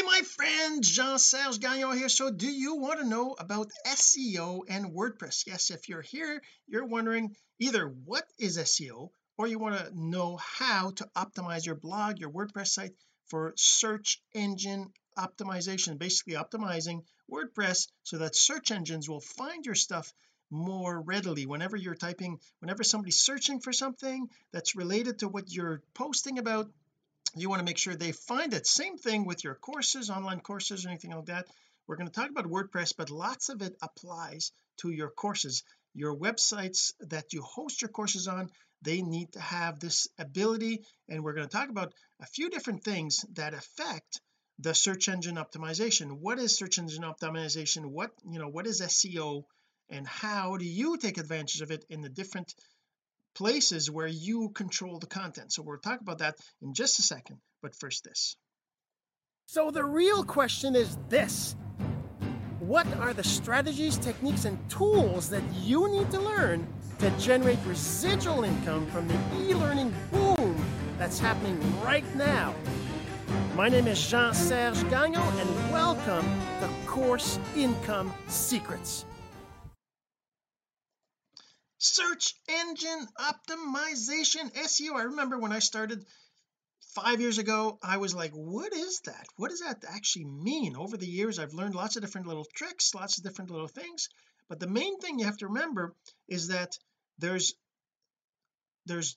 hey my friend Jean-Serge Gagnon here. So do you want to know about SEO and WordPress? Yes if you're here you're wondering either what is SEO or you want to know how to optimize your blog your WordPress site for search engine optimization basically optimizing WordPress so that search engines will find your stuff more readily. Whenever you're typing whenever somebody's searching for something that's related to what you're posting about you want to make sure they find it same thing with your courses online courses or anything like that. We're going to talk about WordPress but lots of it applies to your courses. Your websites that you host your courses on they need to have this ability and we're going to talk about a few different things that affect the search engine optimization. What is search engine optimization? What you know what is SEO and how do you take advantage of it in the different places where you control the content. So we'll talk about that in just a second but first this. So the real question is this. What are the strategies techniques and tools that you need to learn to generate residual income from the e-learning boom that's happening right now? My name is Jean-Serge Gagnon and welcome to Course Income Secrets search engine optimization SEO I remember when I started five years ago I was like what is that? What does that actually mean? Over the years I've learned lots of different little tricks lots of different little things but the main thing you have to remember is that there's there's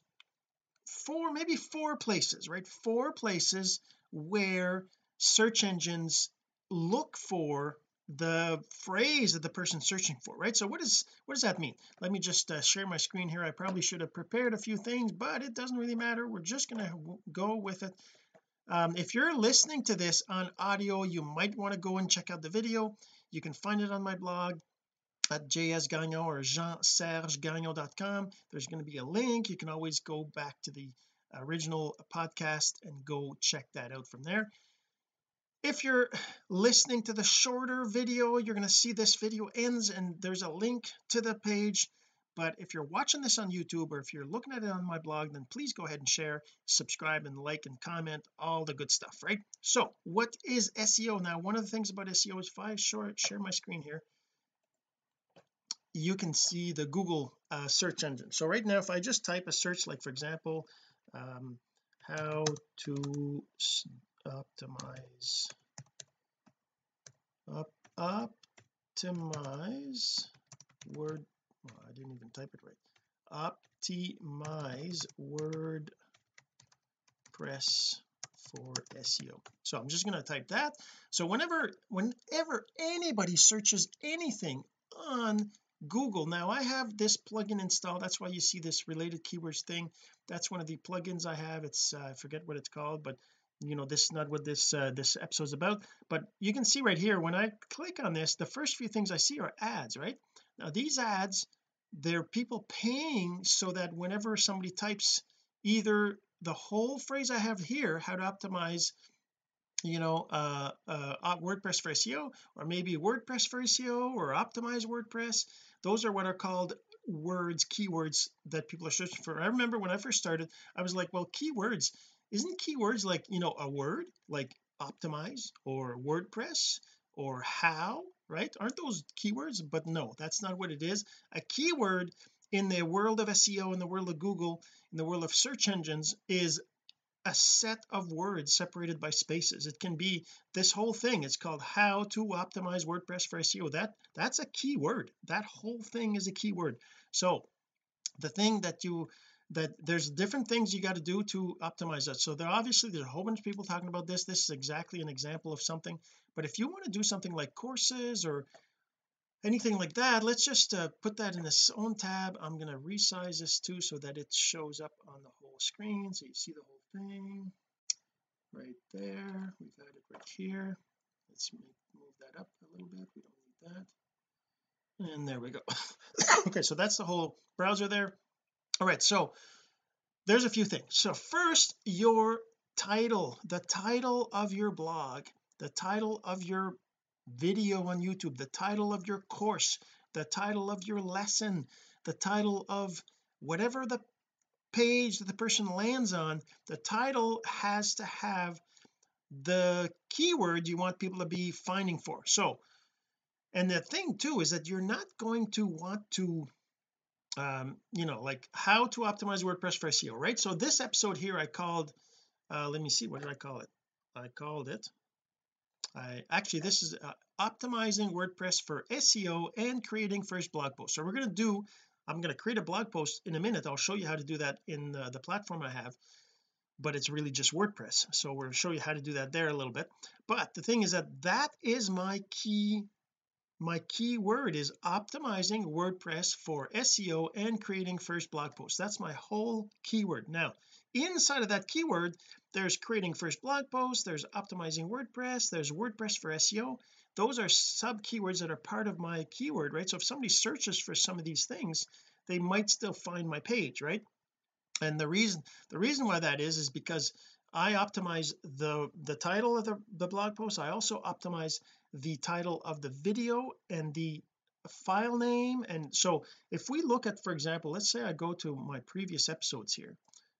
four maybe four places right? Four places where search engines look for the phrase that the person's searching for right? So what is what does that mean? Let me just uh, share my screen here. I probably should have prepared a few things but it doesn't really matter. We're just going to go with it. Um, if you're listening to this on audio you might want to go and check out the video. You can find it on my blog at jsgagnon or jeansergegagnon.com there's going to be a link. You can always go back to the original podcast and go check that out from there if you're listening to the shorter video you're going to see this video ends and there's a link to the page. But if you're watching this on YouTube or if you're looking at it on my blog then please go ahead and share subscribe and like and comment all the good stuff right? So what is SEO now one of the things about SEO is if I short share my screen here you can see the Google uh, search engine. So right now if I just type a search like for example um, how to optimize. Up optimize word well, I didn't even type it right. Optimize WordPress for SEO so I'm just going to type that. So whenever whenever anybody searches anything on Google now I have this plugin installed. That's why you see this related keywords thing. That's one of the plugins I have. It's uh, I forget what it's called but you know this is not what this uh, this episode is about but you can see right here when I click on this the first few things I see are ads right? Now these ads they're people paying so that whenever somebody types either the whole phrase I have here how to optimize you know uh, uh WordPress for SEO or maybe WordPress for SEO or optimize WordPress those are what are called words keywords that people are searching for. I remember when I first started I was like well keywords isn't keywords like you know a word like optimize or WordPress or how right? Aren't those keywords? But no that's not what it is. A keyword in the world of SEO in the world of Google in the world of search engines is a set of words separated by spaces. It can be this whole thing. It's called how to optimize WordPress for SEO that that's a keyword. That whole thing is a keyword. So the thing that you that there's different things you got to do to optimize that. So there obviously there's a whole bunch of people talking about this. This is exactly an example of something. But if you want to do something like courses or anything like that let's just uh, put that in its own tab. I'm going to resize this too so that it shows up on the whole screen so you see the whole thing. Right there. We've got it right here. Let's move that up a little bit. We don't need that. And there we go. Okay so that's the whole browser there all right so there's a few things. So first your title the title of your blog the title of your video on YouTube the title of your course the title of your lesson the title of whatever the page that the person lands on the title has to have the keyword you want people to be finding for. So and the thing too is that you're not going to want to um you know like how to optimize WordPress for SEO right? So this episode here I called uh let me see what did I call it? I called it I actually this is uh, optimizing WordPress for SEO and creating first blog post so we're going to do I'm going to create a blog post in a minute. I'll show you how to do that in the, the platform I have but it's really just WordPress. So we'll show you how to do that there a little bit. But the thing is that that is my key my keyword is optimizing WordPress for SEO and creating first blog posts. That's my whole keyword now inside of that keyword there's creating first blog post there's optimizing WordPress there's WordPress for SEO those are sub keywords that are part of my keyword right? So if somebody searches for some of these things they might still find my page right? And the reason the reason why that is is because I optimize the the title of the, the blog post. I also optimize the title of the video and the file name. And so if we look at for example let's say I go to my previous episodes here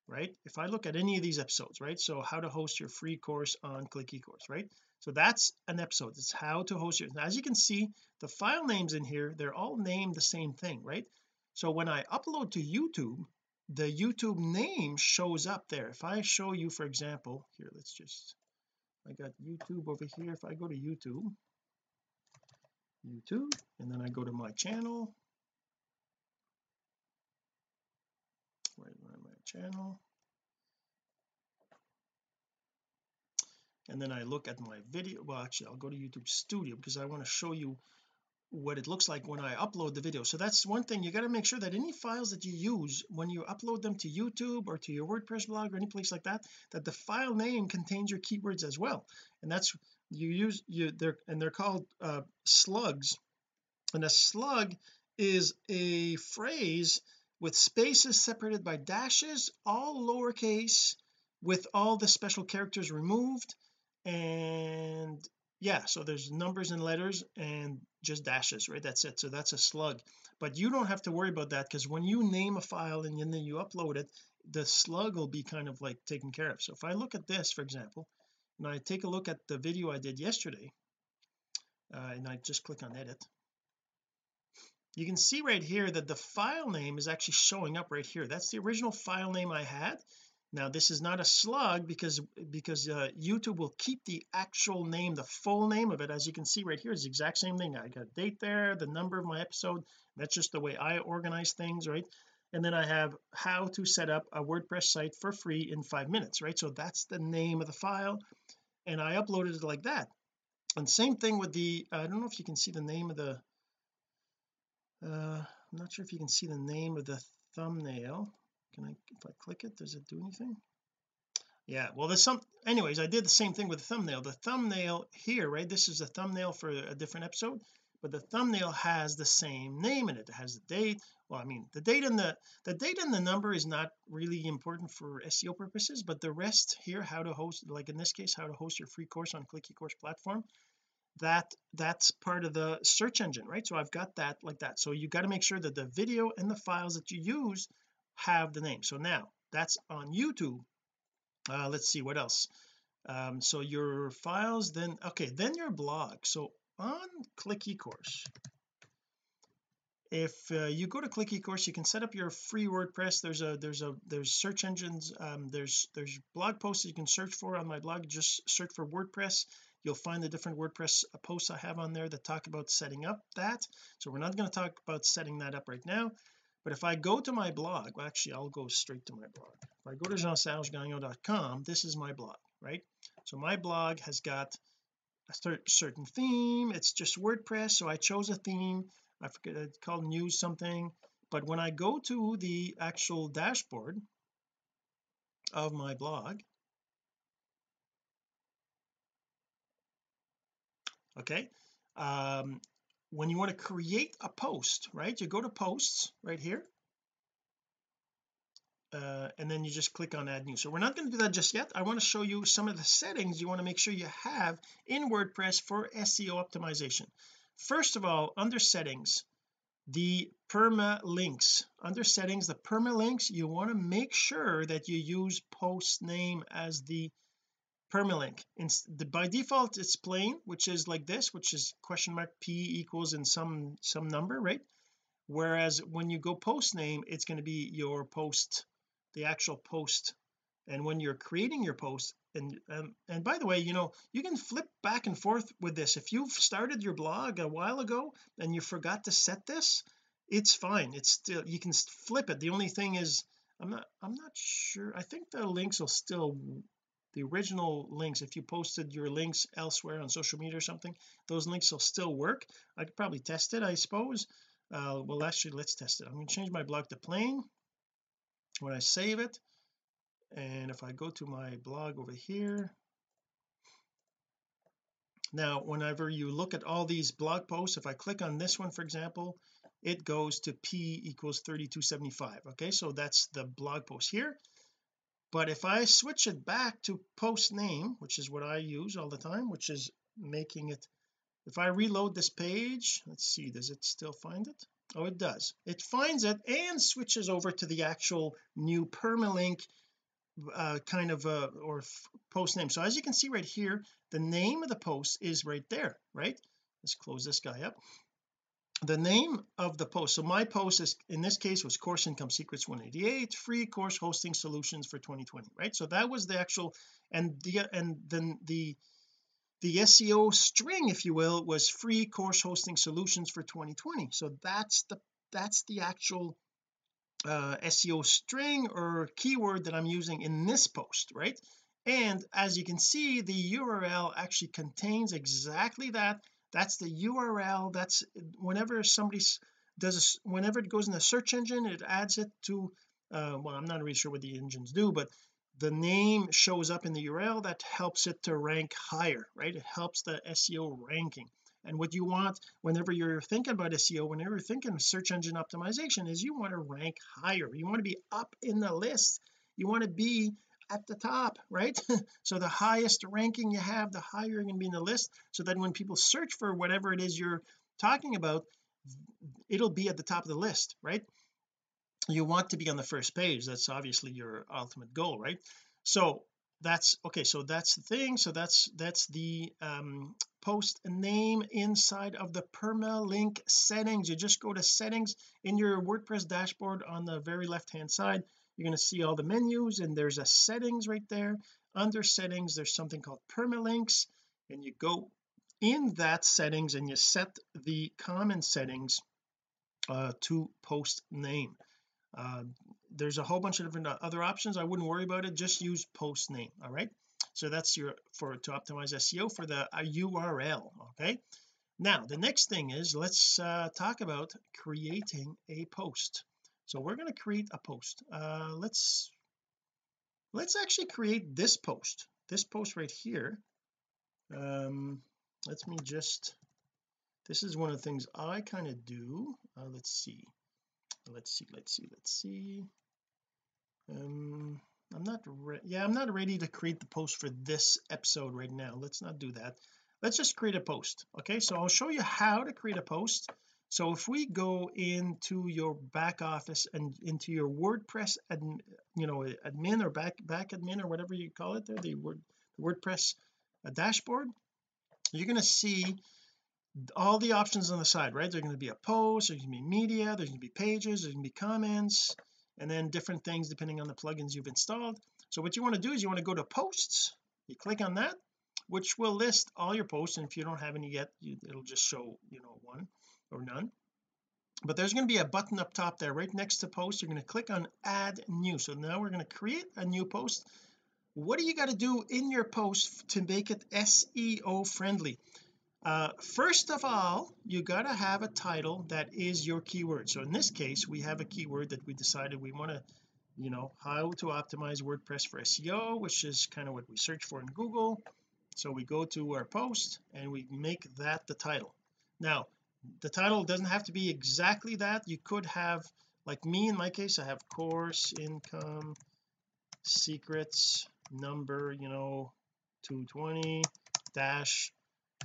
right? If I look at any of these episodes right? So how to host your free course on click ecourse right? So that's an episode. It's how to host your as you can see the file names in here they're all named the same thing right? So when I upload to YouTube the YouTube name shows up there. If I show you for example here let's just I got YouTube over here. If I go to YouTube YouTube and then I go to my channel. Right my channel. And then I look at my video. Well actually I'll go to YouTube studio because I want to show you what it looks like when I upload the video. So that's one thing you got to make sure that any files that you use when you upload them to YouTube or to your WordPress blog or any place like that that the file name contains your keywords as well. And that's you use you they're and they're called uh, slugs. And a slug is a phrase with spaces separated by dashes all lowercase with all the special characters removed. And yeah so there's numbers and letters and just dashes right? That's it. So that's a slug. But you don't have to worry about that because when you name a file and then you upload it the slug will be kind of like taken care of. So if I look at this for example and I take a look at the video I did yesterday uh, and I just click on edit you can see right here that the file name is actually showing up right here. That's the original file name I had now this is not a slug because because uh, YouTube will keep the actual name the full name of it. As you can see right here is the exact same thing. I got date there the number of my episode. That's just the way I organize things right? And then I have how to set up a WordPress site for free in five minutes right? So that's the name of the file. And I uploaded it like that. And same thing with the I don't know if you can see the name of the uh I'm not sure if you can see the name of the thumbnail can I if I click it does it do anything? Yeah well there's some anyways I did the same thing with the thumbnail. The thumbnail here right this is a thumbnail for a different episode but the thumbnail has the same name in it. It has the date well I mean the date and the the date and the number is not really important for SEO purposes but the rest here how to host like in this case how to host your free course on click ecourse platform that that's part of the search engine right? So I've got that like that. So you got to make sure that the video and the files that you use have the name. So now that's on YouTube. Uh let's see what else? Um so your files then okay then your blog. So on click ecourse if uh, you go to click ecourse you can set up your free WordPress. There's a there's a there's search engines um there's there's blog posts you can search for on my blog. Just search for WordPress. You'll find the different WordPress posts I have on there that talk about setting up that. So we're not going to talk about setting that up right now but if I go to my blog well actually I'll go straight to my blog. If I go to jeansergegagnon.com this is my blog right? So my blog has got a certain theme. It's just WordPress so I chose a theme. I forget it's called news something. But when I go to the actual dashboard of my blog okay um when you want to create a post right? You go to posts right here uh, and then you just click on add new. So we're not going to do that just yet. I want to show you some of the settings you want to make sure you have in WordPress for SEO optimization. First of all under settings the permalinks under settings the permalinks you want to make sure that you use post name as the permalink. In the, by default it's plain which is like this which is question mark p equals in some some number right? Whereas when you go post name it's going to be your post the actual post. And when you're creating your post and um, and by the way you know you can flip back and forth with this. If you've started your blog a while ago and you forgot to set this it's fine. It's still you can flip it. The only thing is I'm not I'm not sure. I think the links will still the original links if you posted your links elsewhere on social media or something those links will still work. I could probably test it I suppose. Uh, well actually let's test it. I'm going to change my blog to plain when I save it. And if I go to my blog over here. Now whenever you look at all these blog posts if I click on this one for example it goes to p equals 3275 okay so that's the blog post here but if I switch it back to post name which is what I use all the time which is making it if I reload this page let's see does it still find it? Oh it does. It finds it and switches over to the actual new permalink uh, kind of uh, or post name so as you can see right here the name of the post is right there right? Let's close this guy up the name of the post so my post is in this case was course income secrets 188 free course hosting solutions for 2020 right? So that was the actual and the and then the the SEO string if you will was free course hosting solutions for 2020 so that's the that's the actual uh, SEO string or keyword that I'm using in this post right? And as you can see the URL actually contains exactly that that's the URL that's whenever somebody does a, whenever it goes in the search engine it adds it to uh, well I'm not really sure what the engines do but the name shows up in the URL that helps it to rank higher right? It helps the SEO ranking. And what you want whenever you're thinking about SEO whenever you're thinking of search engine optimization is you want to rank higher. You want to be up in the list. You want to be at the top right? So the highest ranking you have the higher you're going to be in the list. So that when people search for whatever it is you're talking about it'll be at the top of the list right? You want to be on the first page. That's obviously your ultimate goal right? So that's okay so that's the thing. So that's that's the um post name inside of the permalink settings. You just go to settings in your WordPress dashboard on the very left hand side you're going to see all the menus and there's a settings right there. Under settings there's something called permalinks and you go in that settings and you set the common settings uh, to post name. Uh, there's a whole bunch of different uh, other options. I wouldn't worry about it. Just use post name all right? So that's your for to optimize SEO for the URL okay? Now the next thing is let's uh, talk about creating a post so we're going to create a post. Uh let's let's actually create this post. This post right here. Um let me just this is one of the things I kind of do. Uh, let's see. Let's see let's see let's see. Um I'm not yeah I'm not ready to create the post for this episode right now. Let's not do that. Let's just create a post okay? So I'll show you how to create a post so if we go into your back office and into your WordPress admin, you know admin or back back admin or whatever you call it there the word WordPress uh, dashboard you're going to see all the options on the side right? There's going to be a post there's going to be media there's going to be pages there's going to be comments and then different things depending on the plugins you've installed. So what you want to do is you want to go to posts you click on that which will list all your posts and if you don't have any yet you, it'll just show you know one or none. But there's going to be a button up top there right next to post. You're going to click on add new. So now we're going to create a new post. What do you got to do in your post to make it SEO friendly? Uh, first of all you got to have a title that is your keyword. So in this case we have a keyword that we decided we want to you know how to optimize WordPress for SEO which is kind of what we search for in Google. So we go to our post and we make that the title. Now the title doesn't have to be exactly that. You could have like me in my case I have course income secrets number you know 220 dash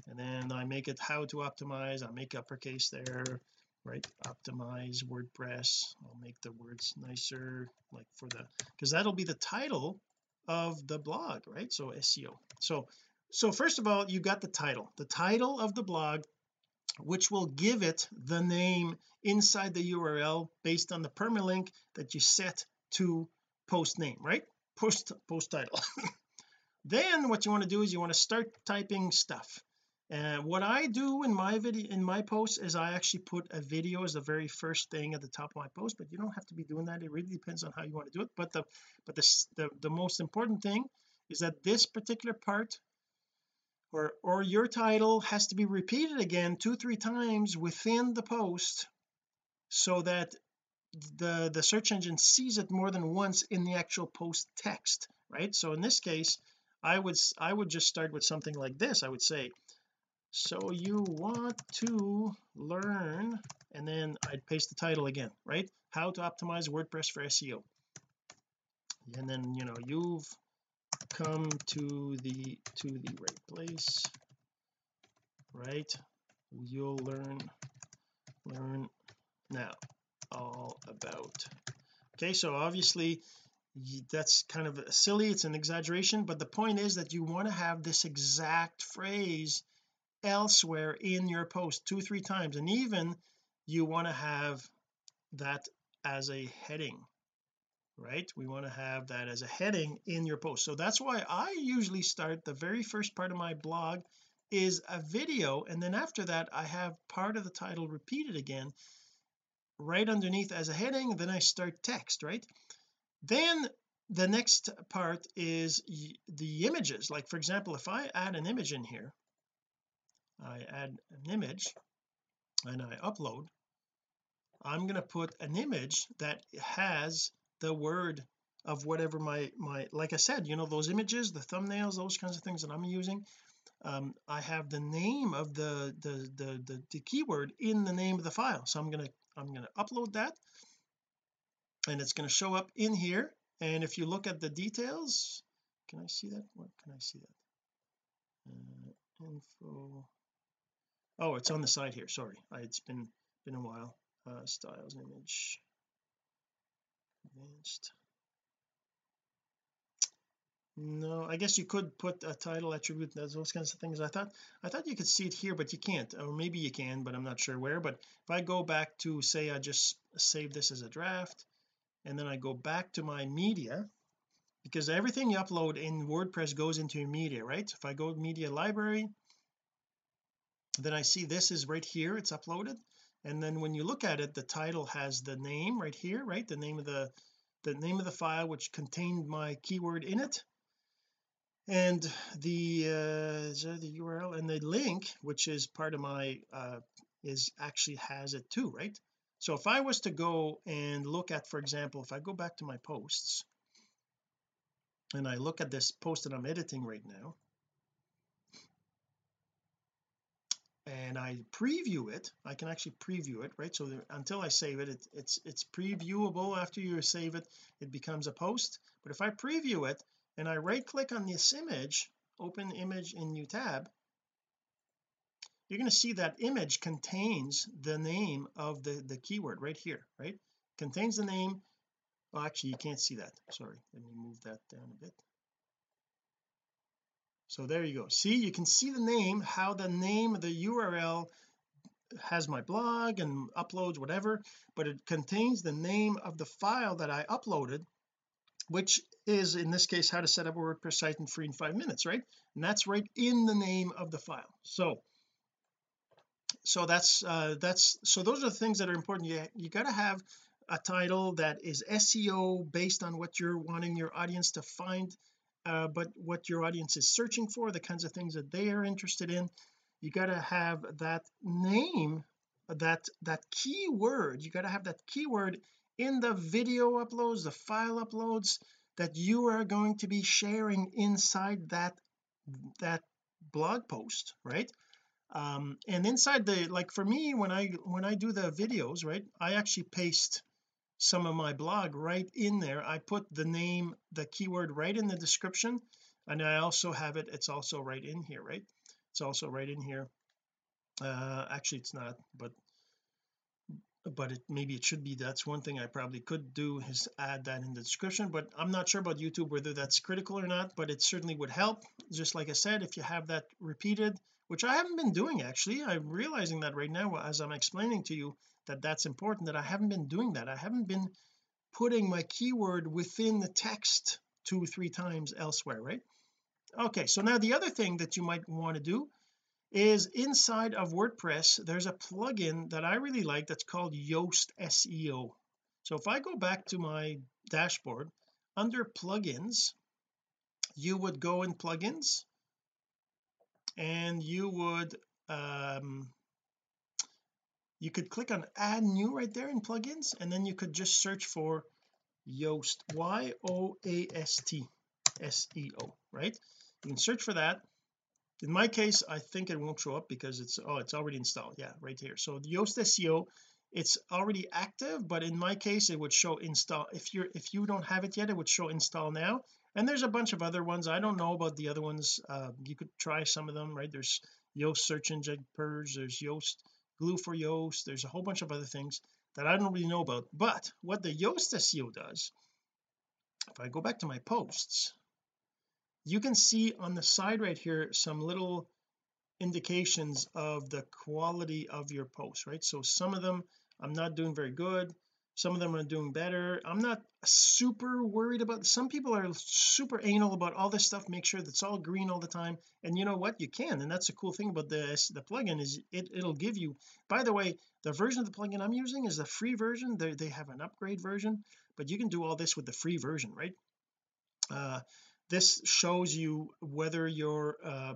and then I make it how to optimize. I make uppercase there right? Optimize WordPress. I'll make the words nicer like for the because that'll be the title of the blog right? So SEO so so first of all you got the title. The title of the blog which will give it the name inside the URL based on the permalink that you set to post name right? Post post title. Then what you want to do is you want to start typing stuff. And what I do in my video in my post is I actually put a video as the very first thing at the top of my post but you don't have to be doing that. It really depends on how you want to do it. But the but the the, the most important thing is that this particular part or or your title has to be repeated again two three times within the post so that the the search engine sees it more than once in the actual post text right? So in this case I would I would just start with something like this. I would say so you want to learn and then I'd paste the title again right? How to optimize WordPress for SEO and then you know you've come to the to the right place right? You'll learn learn now all about okay? So obviously that's kind of silly it's an exaggeration but the point is that you want to have this exact phrase elsewhere in your post two three times and even you want to have that as a heading right? We want to have that as a heading in your post. So that's why I usually start the very first part of my blog is a video and then after that I have part of the title repeated again right underneath as a heading then I start text right? Then the next part is the images. Like for example if I add an image in here I add an image and I upload I'm going to put an image that has the word of whatever my my like I said you know those images the thumbnails those kinds of things that I'm using um, I have the name of the, the the the the, keyword in the name of the file. So I'm to I'm to upload that and it's going to show up in here. And if you look at the details can I see that? Where can I see that? Uh, info. Oh it's on the side here. Sorry. I, it's been been a while. Uh, styles image no I guess you could put a title attribute those kinds of things. I thought I thought you could see it here but you can't. Or maybe you can but I'm not sure where. But if I go back to say I just save this as a draft and then I go back to my media because everything you upload in WordPress goes into your media right? If I go media library then I see this is right here it's uploaded and then when you look at it the title has the name right here right? The name of the the name of the file which contained my keyword in it. And the uh the URL and the link which is part of my uh is actually has it too right? So if I was to go and look at for example if I go back to my posts and I look at this post that I'm editing right now and I preview it. I can actually preview it right? So until I save it, it it's it's previewable after you save it it becomes a post. But if I preview it and I right click on this image open image in new tab you're going to see that image contains the name of the the keyword right here right? Contains the name. Oh actually you can't see that. Sorry let me move that down a bit so there you go. See you can see the name how the name of the URL has my blog and uploads whatever but it contains the name of the file that I uploaded which is in this case how to set up a WordPress site in free in five minutes right? And that's right in the name of the file. So so that's uh that's so those are the things that are important. You, you got to have a title that is SEO based on what you're wanting your audience to find uh, but what your audience is searching for the kinds of things that they are interested in you got to have that name that that keyword. You got to have that keyword in the video uploads the file uploads that you are going to be sharing inside that that blog post right? Um and inside the like for me when I when I do the videos right I actually paste some of my blog right in there. I put the name the keyword right in the description and I also have it it's also right in here right? It's also right in here. Uh actually it's not but but it maybe it should be. That's one thing I probably could do is add that in the description but I'm not sure about YouTube whether that's critical or not but it certainly would help. Just like I said if you have that repeated which I haven't been doing actually. I'm realizing that right now as I'm explaining to you that that's important that I haven't been doing that. I haven't been putting my keyword within the text two three times elsewhere right? Okay so now the other thing that you might want to do is inside of WordPress there's a plugin that I really like that's called Yoast SEO so if I go back to my dashboard under plugins you would go in plugins and you would um you could click on add new right there in plugins and then you could just search for Yoast Y-O-A-S-T S-E-O right? You can search for that. In my case I think it won't show up because it's oh it's already installed. Yeah right here. So the Yoast SEO it's already active but in my case it would show install if you're if you don't have it yet it would show install now and there's a bunch of other ones. I don't know about the other ones. Uh, you could try some of them right? There's Yoast search engine purge there's Yoast glue for Yoast there's a whole bunch of other things that I don't really know about. But what the Yoast SEO does if I go back to my posts you can see on the side right here some little indications of the quality of your posts right? So some of them I'm not doing very good some of them are doing better. I'm not super worried about some people are super anal about all this stuff make sure that's all green all the time and you know what? You can and that's the cool thing about this the plugin is it it'll give you by the way the version of the plugin I'm using is the free version. They they have an upgrade version but you can do all this with the free version right? Uh this shows you whether your uh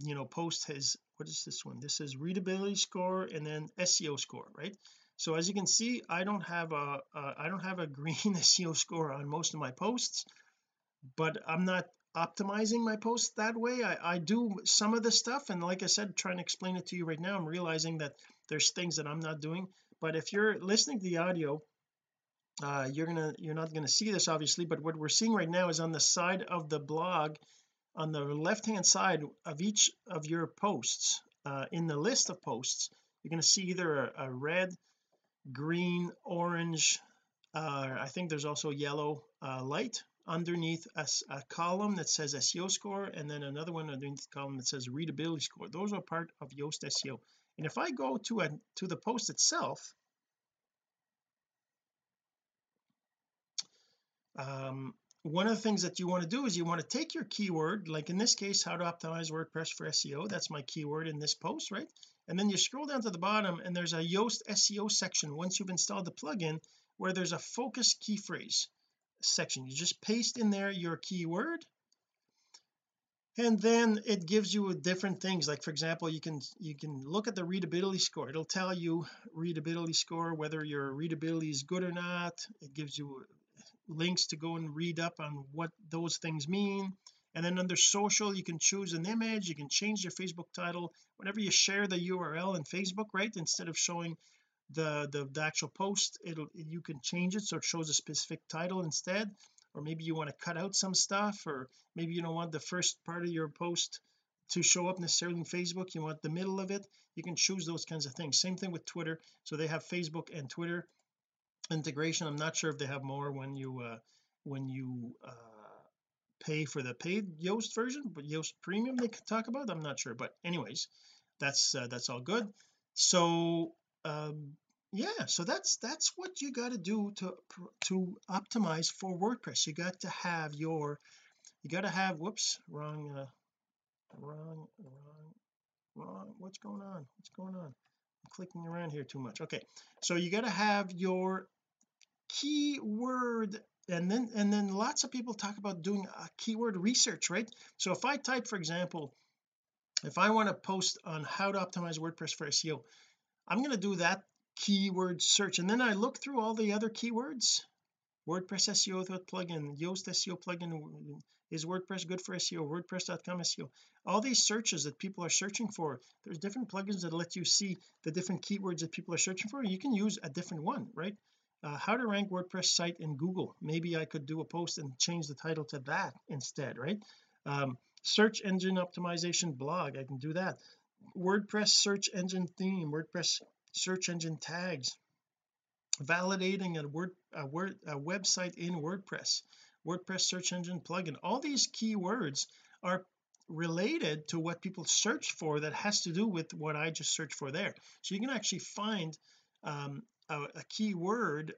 you know post has what is this one? This is readability score and then SEO score right so as you can see I don't have a I don't have a green SEO score on most of my posts but I'm not optimizing my posts that way. I, I do some of the stuff and like I said trying to explain it to you right now I'm realizing that there's things that I'm not doing. But if you're listening to the audio uh you're gonna you're not gonna see this obviously but what we're seeing right now is on the side of the blog on the left hand side of each of your posts uh in the list of posts you're going to see either a, a red green orange uh I think there's also yellow uh light underneath a, a, column that says SEO score and then another one underneath the column that says readability score. Those are part of Yoast SEO and if I go to a to the post itself um one of the things that you want to do is you want to take your keyword like in this case how to optimize WordPress for SEO that's my keyword in this post right and then you scroll down to the bottom and there's a Yoast SEO section once you've installed the plugin where there's a focus key phrase section. You just paste in there your keyword and then it gives you different things. Like for example you can you can look at the readability score. It'll tell you readability score whether your readability is good or not. It gives you links to go and read up on what those things mean and then under social you can choose an image you can change your Facebook title. Whenever you share the URL in Facebook right instead of showing the, the the actual post it'll you can change it so it shows a specific title instead. Or maybe you want to cut out some stuff or maybe you don't want the first part of your post to show up necessarily in Facebook you want the middle of it. You can choose those kinds of things. Same thing with Twitter. So they have Facebook and Twitter integration. I'm not sure if they have more when you uh when you uh pay for the paid Yoast version but Yoast premium they could talk about I'm not sure but anyways that's uh, that's all good. So um yeah so that's that's what you got to do to to optimize for WordPress. You got to have your you got to have whoops wrong uh wrong wrong wrong what's going on? What's going on? I'm clicking around here too much. Okay so you got to have your keyword and then and then lots of people talk about doing a keyword research right? So if I type for example if I want to post on how to optimize WordPress for SEO I'm going to do that keyword search. And then I look through all the other keywords. WordPress SEO plugin Yoast SEO plugin is WordPress good for SEO WordPress.com SEO all these searches that people are searching for there's different plugins that let you see the different keywords that people are searching for. You can use a different one right uh, how to rank WordPress site in Google. Maybe I could do a post and change the title to that instead right? Um, search engine optimization blog I can do that. WordPress search engine theme WordPress search engine tags. Validating a word a word a website in WordPress WordPress search engine plugin. All these keywords are related to what people search for that has to do with what I just searched for there. So you can actually find um, a, a keyword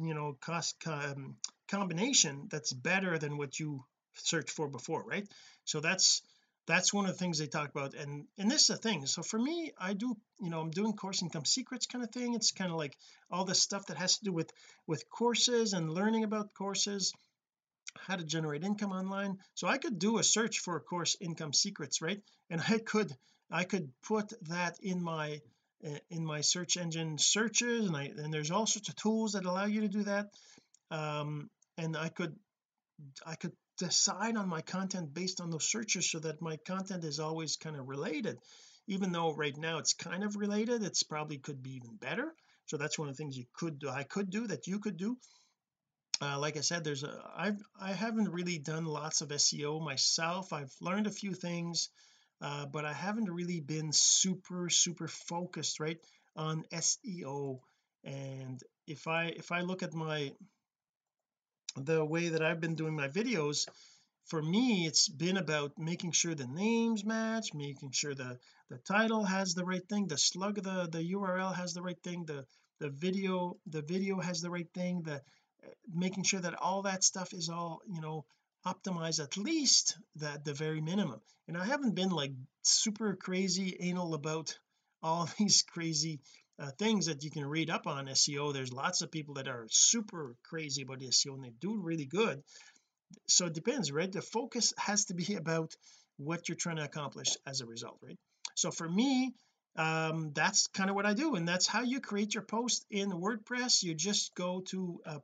you know cost um, combination that's better than what you searched for before right? So that's that's one of the things they talk about. And and this is the thing. So for me I do you know I'm doing course income secrets kind of thing. It's kind of like all this stuff that has to do with with courses and learning about courses how to generate income online. So I could do a search for course income secrets right? And I could I could put that in my in my search engine searches and I and there's all sorts of tools that allow you to do that. Um and I could I could decide on my content based on those searches so that my content is always kind of related. Even though right now it's kind of related it's probably could be even better. So that's one of the things you could do I could do that you could do. Uh, like I said there's a I've I haven't really done lots of SEO myself. I've learned a few things uh, but I haven't really been super super focused right on SEO and if I if I look at my the way that I've been doing my videos for me it's been about making sure the names match making sure the the title has the right thing the slug the the URL has the right thing the the video the video has the right thing the making sure that all that stuff is all you know optimized at least that the very minimum. And I haven't been like super crazy anal about all these crazy uh, things that you can read up on SEO there's lots of people that are super crazy about SEO and they do really good. So it depends right? The focus has to be about what you're trying to accomplish as a result right? So for me um that's kind of what I do and that's how you create your post in WordPress. You just go to, uh,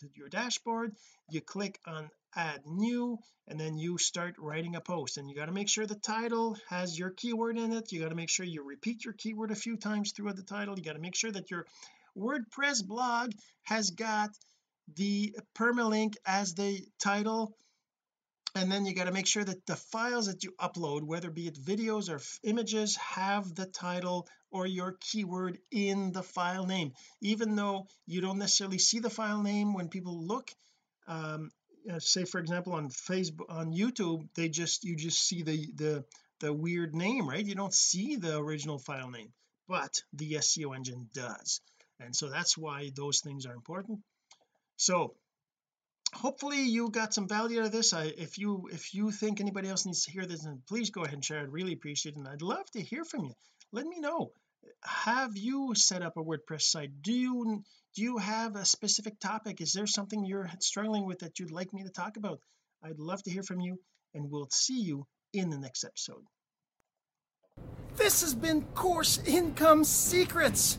to your dashboard you click on add new and then you start writing a post. And you got to make sure the title has your keyword in it. You got to make sure you repeat your keyword a few times throughout the title. You got to make sure that your WordPress blog has got the permalink as the title. And then you got to make sure that the files that you upload whether be it videos or images have the title or your keyword in the file name. Even though you don't necessarily see the file name when people look um, Uh, say for example on Facebook on YouTube they just you just see the the the weird name right? You don't see the original file name but the SEO engine does. And so that's why those things are important. So hopefully you got some value out of this. I if you if you think anybody else needs to hear this then please go ahead and share. I'd really appreciate it and I'd love to hear from you. Let me know have you set up a WordPress site? Do you do you have a specific topic? Is there something you're struggling with that you'd like me to talk about? I'd love to hear from you and we'll see you in the next episode. This has been course income secrets